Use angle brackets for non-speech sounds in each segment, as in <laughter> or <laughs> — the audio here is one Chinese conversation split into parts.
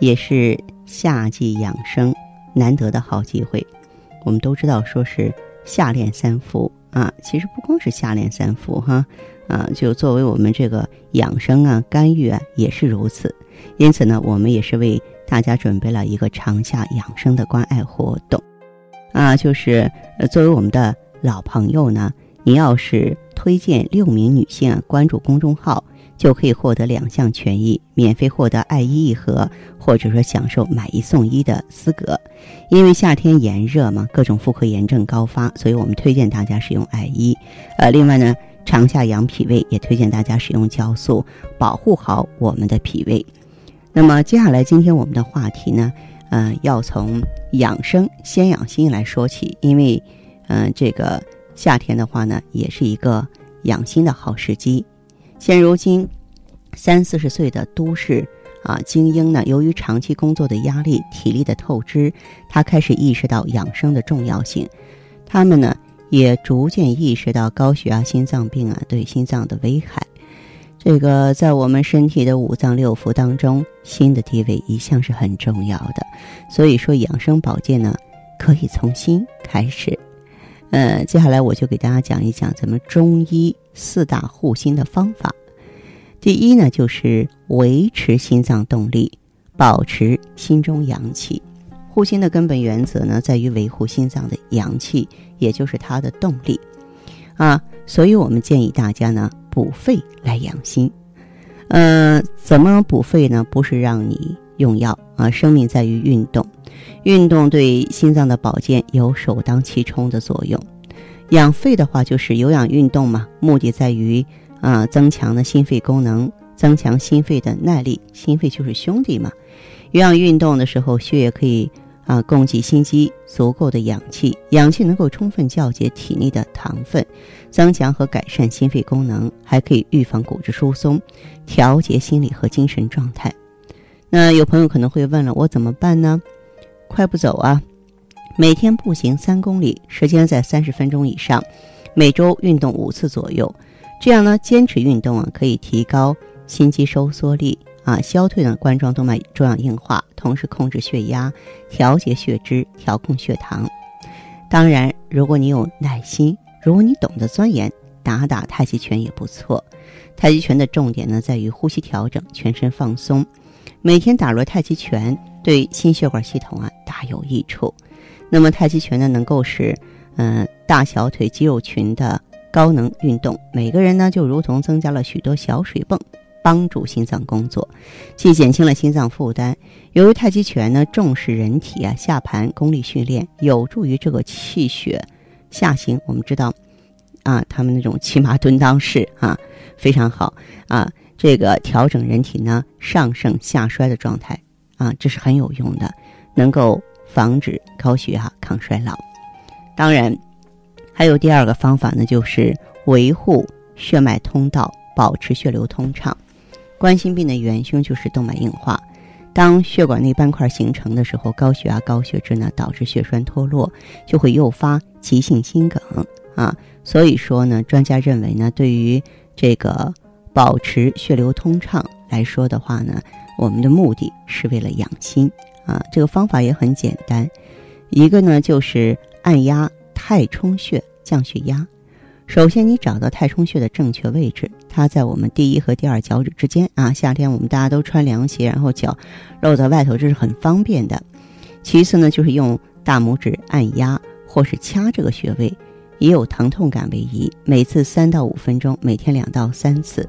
也是夏季养生难得的好机会。我们都知道，说是夏练三伏啊，其实不光是夏练三伏哈，啊，就作为我们这个养生啊、干预啊，也是如此。因此呢，我们也是为大家准备了一个长夏养生的关爱活动，啊，就是作为我们的老朋友呢，你要是推荐六名女性关注公众号。就可以获得两项权益，免费获得艾依一盒，或者说享受买一送一的资格。因为夏天炎热嘛，各种妇科炎症高发，所以我们推荐大家使用艾依。呃，另外呢，长夏养脾胃，也推荐大家使用酵素，保护好我们的脾胃。那么接下来今天我们的话题呢，呃，要从养生先养心来说起，因为，嗯，这个夏天的话呢，也是一个养心的好时机。现如今，三四十岁的都市啊精英呢，由于长期工作的压力、体力的透支，他开始意识到养生的重要性。他们呢，也逐渐意识到高血压、心脏病啊对心脏的危害。这个在我们身体的五脏六腑当中，心的地位一向是很重要的。所以说，养生保健呢，可以从心开始。呃，接下来我就给大家讲一讲咱们中医四大护心的方法。第一呢，就是维持心脏动力，保持心中阳气。护心的根本原则呢，在于维护心脏的阳气，也就是它的动力啊。所以我们建议大家呢，补肺来养心。呃，怎么补肺呢？不是让你用药啊，生命在于运动。运动对心脏的保健有首当其冲的作用。养肺的话，就是有氧运动嘛，目的在于啊增强的心肺功能，增强心肺的耐力。心肺就是兄弟嘛。有氧运动的时候，血液可以啊供给心肌足够的氧气，氧气能够充分酵解体内的糖分，增强和改善心肺功能，还可以预防骨质疏松，调节心理和精神状态。那有朋友可能会问了，我怎么办呢？快步走啊，每天步行三公里，时间在三十分钟以上，每周运动五次左右。这样呢，坚持运动啊，可以提高心肌收缩力啊，消退呢冠状动脉粥样硬化，同时控制血压，调节血脂，调控血糖。当然，如果你有耐心，如果你懂得钻研，打打太极拳也不错。太极拳的重点呢，在于呼吸调整，全身放松。每天打落太极拳。对心血管系统啊大有益处。那么太极拳呢，能够使嗯大小腿肌肉群的高能运动。每个人呢就如同增加了许多小水泵，帮助心脏工作，既减轻了心脏负担。由于太极拳呢重视人体啊下盘功力训练，有助于这个气血下行。我们知道啊，他们那种骑马蹲裆式啊非常好啊，这个调整人体呢上盛下衰的状态。啊，这是很有用的，能够防止高血压、抗衰老。当然，还有第二个方法呢，就是维护血脉通道，保持血流通畅。冠心病的元凶就是动脉硬化，当血管内斑块形成的时候，高血压、高血脂呢，导致血栓脱落，就会诱发急性心梗啊。所以说呢，专家认为呢，对于这个保持血流通畅来说的话呢。我们的目的是为了养心啊，这个方法也很简单，一个呢就是按压太冲穴降血压。首先，你找到太冲穴的正确位置，它在我们第一和第二脚趾之间啊。夏天我们大家都穿凉鞋，然后脚露在外头，这是很方便的。其次呢，就是用大拇指按压或是掐这个穴位，以有疼痛感为宜，每次三到五分钟，每天两到三次。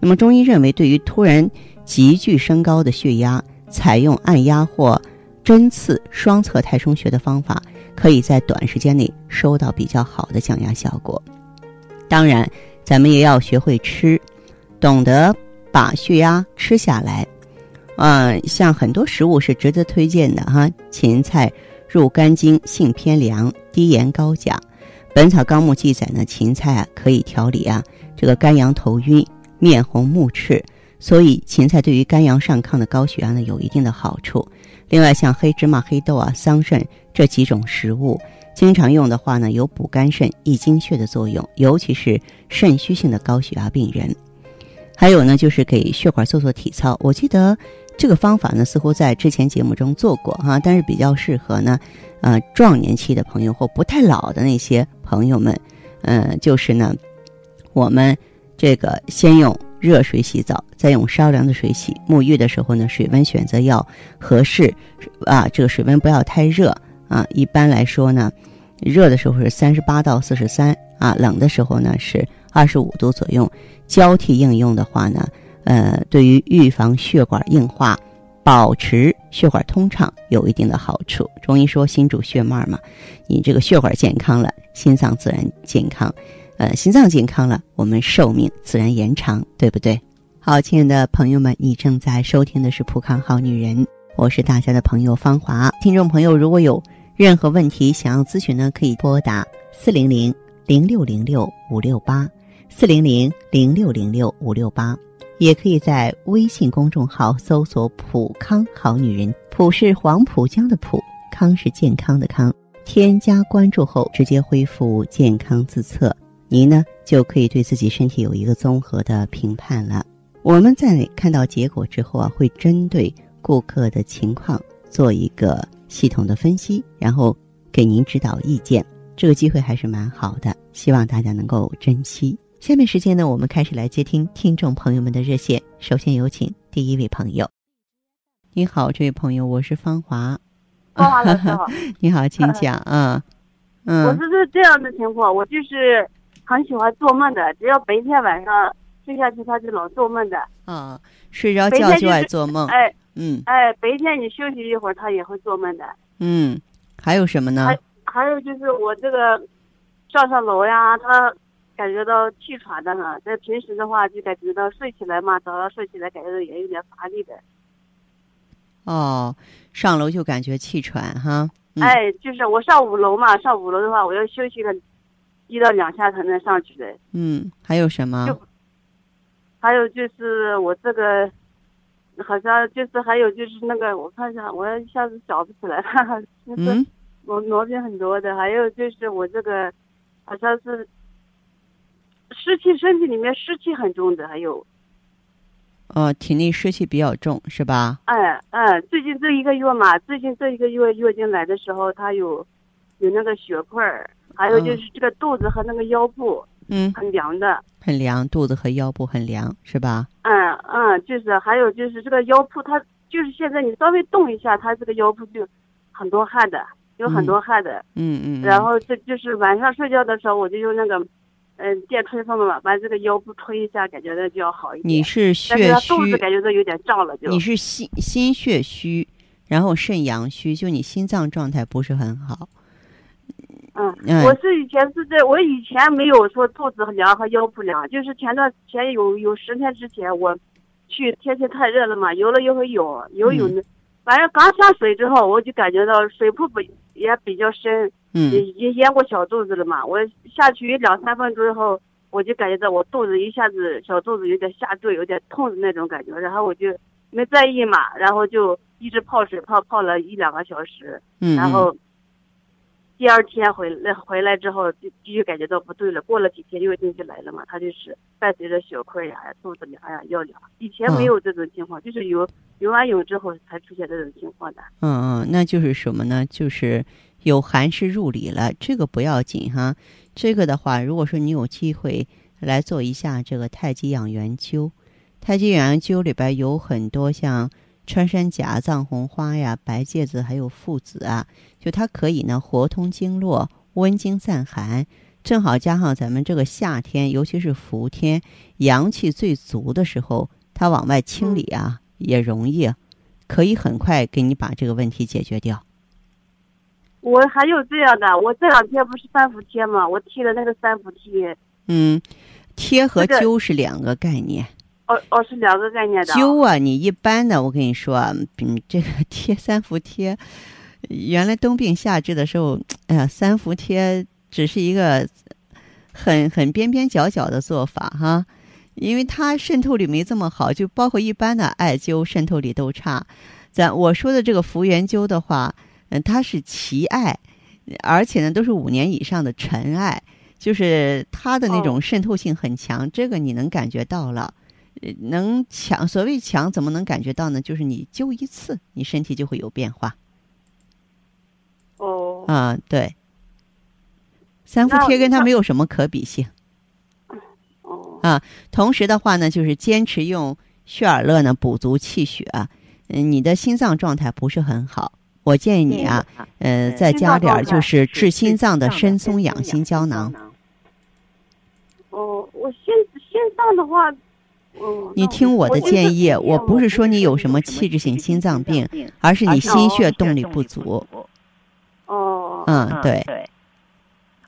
那么中医认为，对于突然急剧升高的血压，采用按压或针刺双侧太冲穴的方法，可以在短时间内收到比较好的降压效果。当然，咱们也要学会吃，懂得把血压吃下来。嗯，像很多食物是值得推荐的哈，芹菜入肝经，性偏凉，低盐高钾。《本草纲目》记载呢，芹菜啊可以调理啊这个肝阳头晕、面红目赤，所以芹菜对于肝阳上亢的高血压呢有一定的好处。另外，像黑芝麻、黑豆啊、桑葚这几种食物，经常用的话呢，有补肝肾、益精血的作用，尤其是肾虚性的高血压病人。还有呢，就是给血管做做体操。我记得这个方法呢，似乎在之前节目中做过哈，但是比较适合呢，呃，壮年期的朋友或不太老的那些朋友们。嗯，就是呢，我们这个先用。热水洗澡，再用稍凉的水洗。沐浴的时候呢，水温选择要合适，啊，这个水温不要太热啊。一般来说呢，热的时候是三十八到四十三啊，冷的时候呢是二十五度左右。交替应用的话呢，呃，对于预防血管硬化、保持血管通畅有一定的好处。中医说心主血脉嘛，你这个血管健康了，心脏自然健康。呃，心脏健康了，我们寿命自然延长，对不对？好，亲爱的朋友们，你正在收听的是《普康好女人》，我是大家的朋友芳华。听众朋友，如果有任何问题想要咨询呢，可以拨打四零零零六零六五六八四零零零六零六五六八，也可以在微信公众号搜索“普康好女人”，普是黄浦江的浦，康是健康的康。添加关注后，直接恢复健康自测。您呢就可以对自己身体有一个综合的评判了。我们在看到结果之后啊，会针对顾客的情况做一个系统的分析，然后给您指导意见。这个机会还是蛮好的，希望大家能够珍惜。下面时间呢，我们开始来接听听众朋友们的热线。首先有请第一位朋友。你好，这位朋友，我是芳华。芳华老师好。<laughs> 你好，请讲啊。嗯。我是这样的情况，我就是。很喜欢做梦的，只要白天晚上睡下去，他就老做梦的。啊，睡着觉就爱做梦。哎，嗯，哎，白天你休息一会儿，他也会做梦的。嗯，还有什么呢？还还有就是我这个上上楼呀，他感觉到气喘的很。在平时的话，就感觉到睡起来嘛，早上睡起来感觉到也有点乏力的。哦，上楼就感觉气喘哈。哎，就是我上五楼嘛，上五楼的话，我要休息个。一到两下才能上去的。嗯，还有什么？就还有就是我这个，好像就是还有就是那个，我看一下，我一下子想不起来了。<laughs> 嗯。我毛病很多的，还有就是我这个，好像是湿气，身体里面湿气很重的，还有。哦，体内湿气比较重是吧？哎哎，最近这一个月嘛，最近这一个月月经来的时候，它有有那个血块儿。还有就是这个肚子和那个腰部，嗯，很凉的，很凉，肚子和腰部很凉，是吧？嗯嗯，就是还有就是这个腰部，它就是现在你稍微动一下，它这个腰部就很多汗的，有很多汗的，嗯嗯。然后这就是晚上睡觉的时候，我就用那个，嗯，电吹风嘛，把这个腰部吹一下，感觉到就要好一点。你是血虚，肚子感觉到有点胀了，就。你是心心血虚，然后肾阳虚，就你心脏状态不是很好。嗯，我是以前是在，我以前没有说肚子凉和腰不凉，就是前段时间有有十天之前，我去天气太热了嘛，游了一回泳，游泳的，反正刚下水之后，我就感觉到水瀑布也比较深，嗯，已经淹过小肚子了嘛。我下去两三分钟之后，我就感觉到我肚子一下子小肚子有点下坠，有点痛的那种感觉，然后我就没在意嘛，然后就一直泡水泡泡了一两个小时，嗯，然后。第二天回来回来之后，就就感觉到不对了。过了几天，月经就来了嘛，他就是伴随着血块呀、肚子凉呀、腰凉。以前没有这种情况，就是游游完泳之后才出现这种情况的。嗯嗯，那就是什么呢？就是有寒湿入里了。这个不要紧哈。这个的话，如果说你有机会来做一下这个太极养元灸，太极养元灸里边有很多像。穿山甲、藏红花呀、白芥子，还有附子啊，就它可以呢活通经络、温经散寒，正好加上咱们这个夏天，尤其是伏天，阳气最足的时候，它往外清理啊也容易，可以很快给你把这个问题解决掉。我还有这样的，我这两天不是三伏贴吗？我贴了那个三伏贴。嗯，贴和灸是两个概念。哦哦，是两个概念的。灸啊，你一般的，我跟你说，嗯，这个 <laughs> 贴三伏贴，原来冬病夏治的时候，哎呀，三伏贴只是一个很很边边角角的做法哈，因为它渗透力没这么好，就包括一般的艾灸渗透力都差。咱我说的这个福元灸的话，嗯，它是奇艾，而且呢都是五年以上的陈艾，就是它的那种渗透性很强，这个你能感觉到了。能强，所谓强，怎么能感觉到呢？就是你灸一次，你身体就会有变化。哦。啊，对。三伏贴跟它没有什么可比性。哦。啊，同时的话呢，就是坚持用血尔乐呢补足气血。嗯，你的心脏状态不是很好，我建议你啊，呃，再加点就是治心脏的参松养心胶囊。哦，我心心脏的话。你听我的建议，我不是说你有什么器质性心脏病，而是你心血动力不足。哦，嗯，对。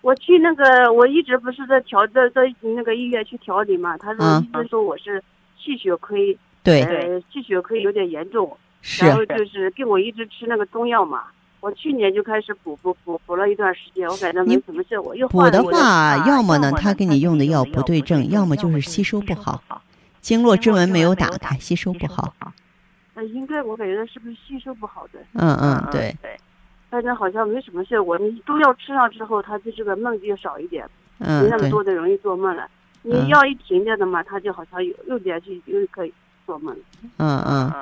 我去那个，我一直不是在调在在那个医院去调理嘛，他说医生说我是气血亏，对，呃，气血亏有点严重，是。然后就是给我一直吃那个中药嘛，我去年就开始补补补补了一段时间，我感觉没什么效果又补的话，要么呢他给你用的药不对症，要么就是吸收不好。经络之门没有打开，吸收不好。呃，应该我感觉是不是吸收不好的？嗯嗯，对。反正好像没什么事，我中药吃上之后，他就这个梦就少一点，没那么多的容易做梦了。你药一停掉的嘛，他就好像又又连续又可以做梦。嗯嗯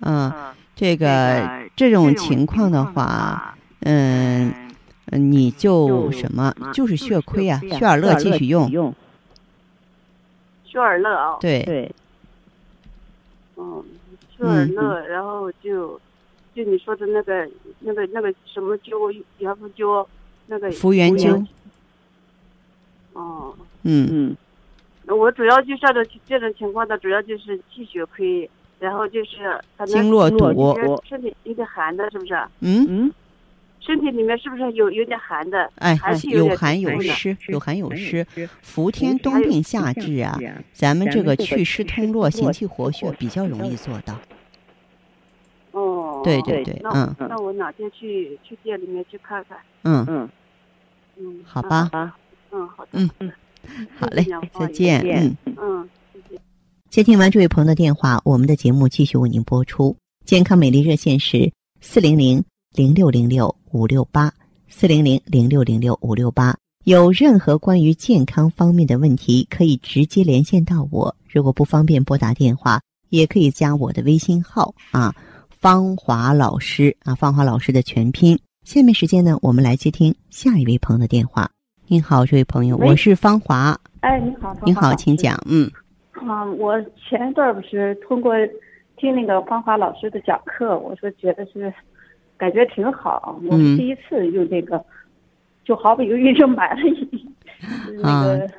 嗯，这个这种情况的话，嗯，你就什么，就是血亏啊，血尔乐继续用。舒尔乐啊，对对，嗯，舒尔乐，然后就就你说的那个那个那个什么灸，元福灸，那个福元灸。哦，嗯嗯，我主要就这种这种情况的，主要就是气血亏，然后就是经络堵，身体有点寒的，是不是？嗯嗯。身体里面是不是有有点寒的？哎，有寒有湿，有寒有湿。伏天冬病夏治啊，咱们这个祛湿通络、行气活血比较容易做到。哦，对对对，嗯。那我哪天去去店里面去看看？嗯嗯嗯，好吧。嗯，好的。嗯嗯，好嘞，再见。嗯嗯，谢谢。接听完这位朋友的电话，我们的节目继续为您播出。健康美丽热线是四零零。零六零六五六八四零零零六零六五六八，有任何关于健康方面的问题，可以直接连线到我。如果不方便拨打电话，也可以加我的微信号啊，芳华老师啊，芳华老师的全拼。下面时间呢，我们来接听下一位朋友的电话。您好，这位朋友，我是芳华。哎，你好，您好，请讲。嗯。啊，我前一段不是通过听那个芳华老师的讲课，我说觉得是。感觉挺好，我第一次用这个，就毫不犹豫就买了一那个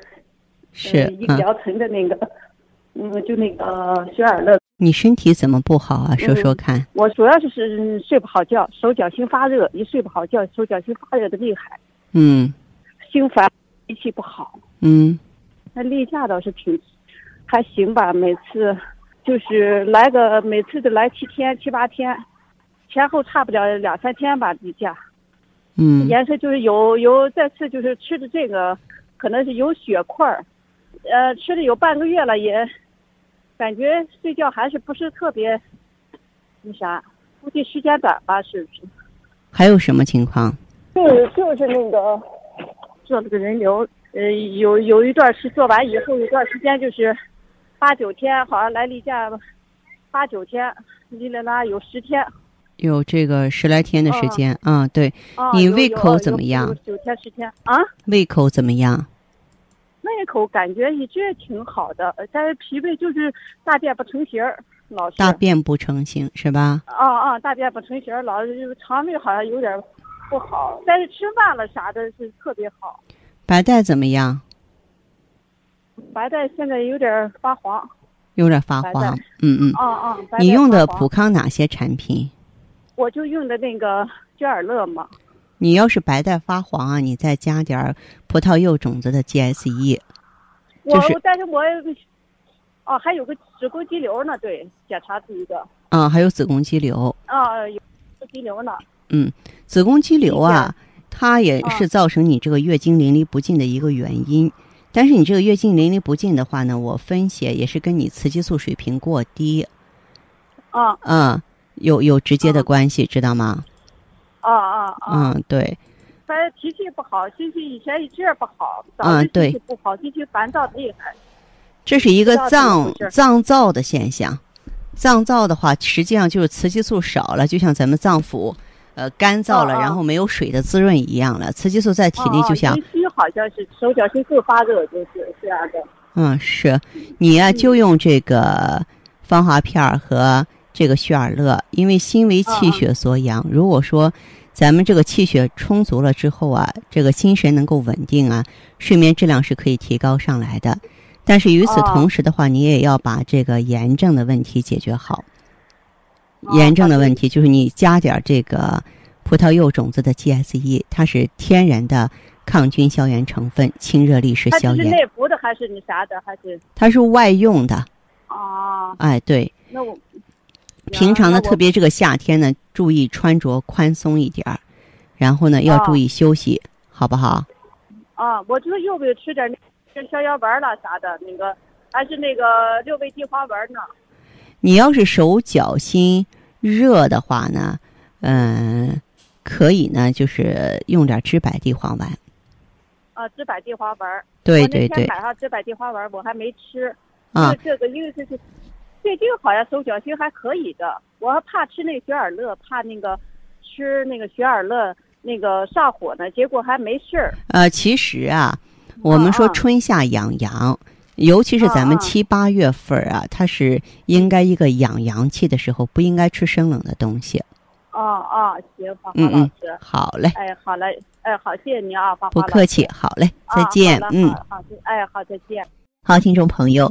是一个疗程的那个，嗯，就那个雪尔乐。你身体怎么不好啊？说说看。我主要就是睡不好觉，手脚心发热，一睡不好觉，手脚心发热的厉害。嗯。心烦，脾气不好。嗯。那例假倒是挺还行吧，每次就是来个每次都来七天七八天。前后差不了两三天吧，例假。嗯。颜色就是有有这次就是吃的这个，可能是有血块儿，呃，吃了有半个月了，也感觉睡觉还是不是特别那啥，估计时间短吧，是不是？还有什么情况？就是就是那个做了个人流，呃，有有一段是做完以后一段时间就是八九天，好像来例假八九天，哩啦啦有十天。有这个十来天的时间啊，对，你胃口怎么样？九天十天啊？胃口怎么样？胃口感觉一直挺好的，但是疲惫就是大便不成形儿，老是大便不成形是吧？啊啊，大便不成形儿，老是肠胃好像有点不好，但是吃饭了啥的是特别好。白带怎么样？白带现在有点发黄。有点发黄，嗯嗯。啊啊！你用的普康哪些产品？我就用的那个娟尔乐嘛。你要是白带发黄啊，你再加点葡萄柚种子的 GSE。我但是我哦，还有个子宫肌瘤呢，对，检查出一个。啊，还有子宫肌瘤。啊，有肌瘤呢。嗯，子宫肌瘤啊，它也是造成你这个月经淋漓不尽的一个原因。但是你这个月经淋漓不尽的话呢，我分析也是跟你雌激素水平过低。啊。嗯，有有直接的关系，知道吗？啊啊啊！嗯，对。他脾气不好，心情以前一直不好，早心情不好，心情烦躁厉害。这是一个脏脏燥的现象，脏燥的话，实际上就是雌激素少了，就像咱们脏腑呃干燥了，然后没有水的滋润一样了。雌激素在体内就像心好像是手脚心腹发热，就是这样的。嗯，是，你呀就用这个芳华片儿和这个血尔乐，因为心为气血所养。如果说咱们这个气血充足了之后啊，这个心神能够稳定啊，睡眠质量是可以提高上来的。但是与此同时的话，你也要把这个炎症的问题解决好。炎症的问题就是你加点这个葡萄柚种子的 GSE，它是天然的抗菌消炎成分，清热利湿消炎。它是内服的还是你啥的还是？它是外用的。哦。哎，对。那我平常呢，特别这个夏天呢，注意穿着宽松一点儿，然后呢，要注意休息，好不好？啊，我就是又给吃点。是逍遥丸了啥的，那个还是那个六味地黄丸呢。你要是手脚心热的话呢，嗯，可以呢，就是用点知柏地黄丸。啊，知柏地黄丸。对对对。买上知柏地黄丸，我还没吃。啊。这个因为这是最近好像手脚心还可以的，我还怕吃那个雪尔乐，怕那个吃那个雪尔乐那个上火呢，结果还没事儿。呃，其实啊。我们说春夏养阳，尤其是咱们七八月份啊，它是应该一个养阳气的时候，不应该吃生冷的东西。哦哦，行，花花老师，好嘞。哎，好嘞，哎，好，谢谢您啊，不客气，好嘞，再见。嗯，好，哎，好，再见。好，听众朋友，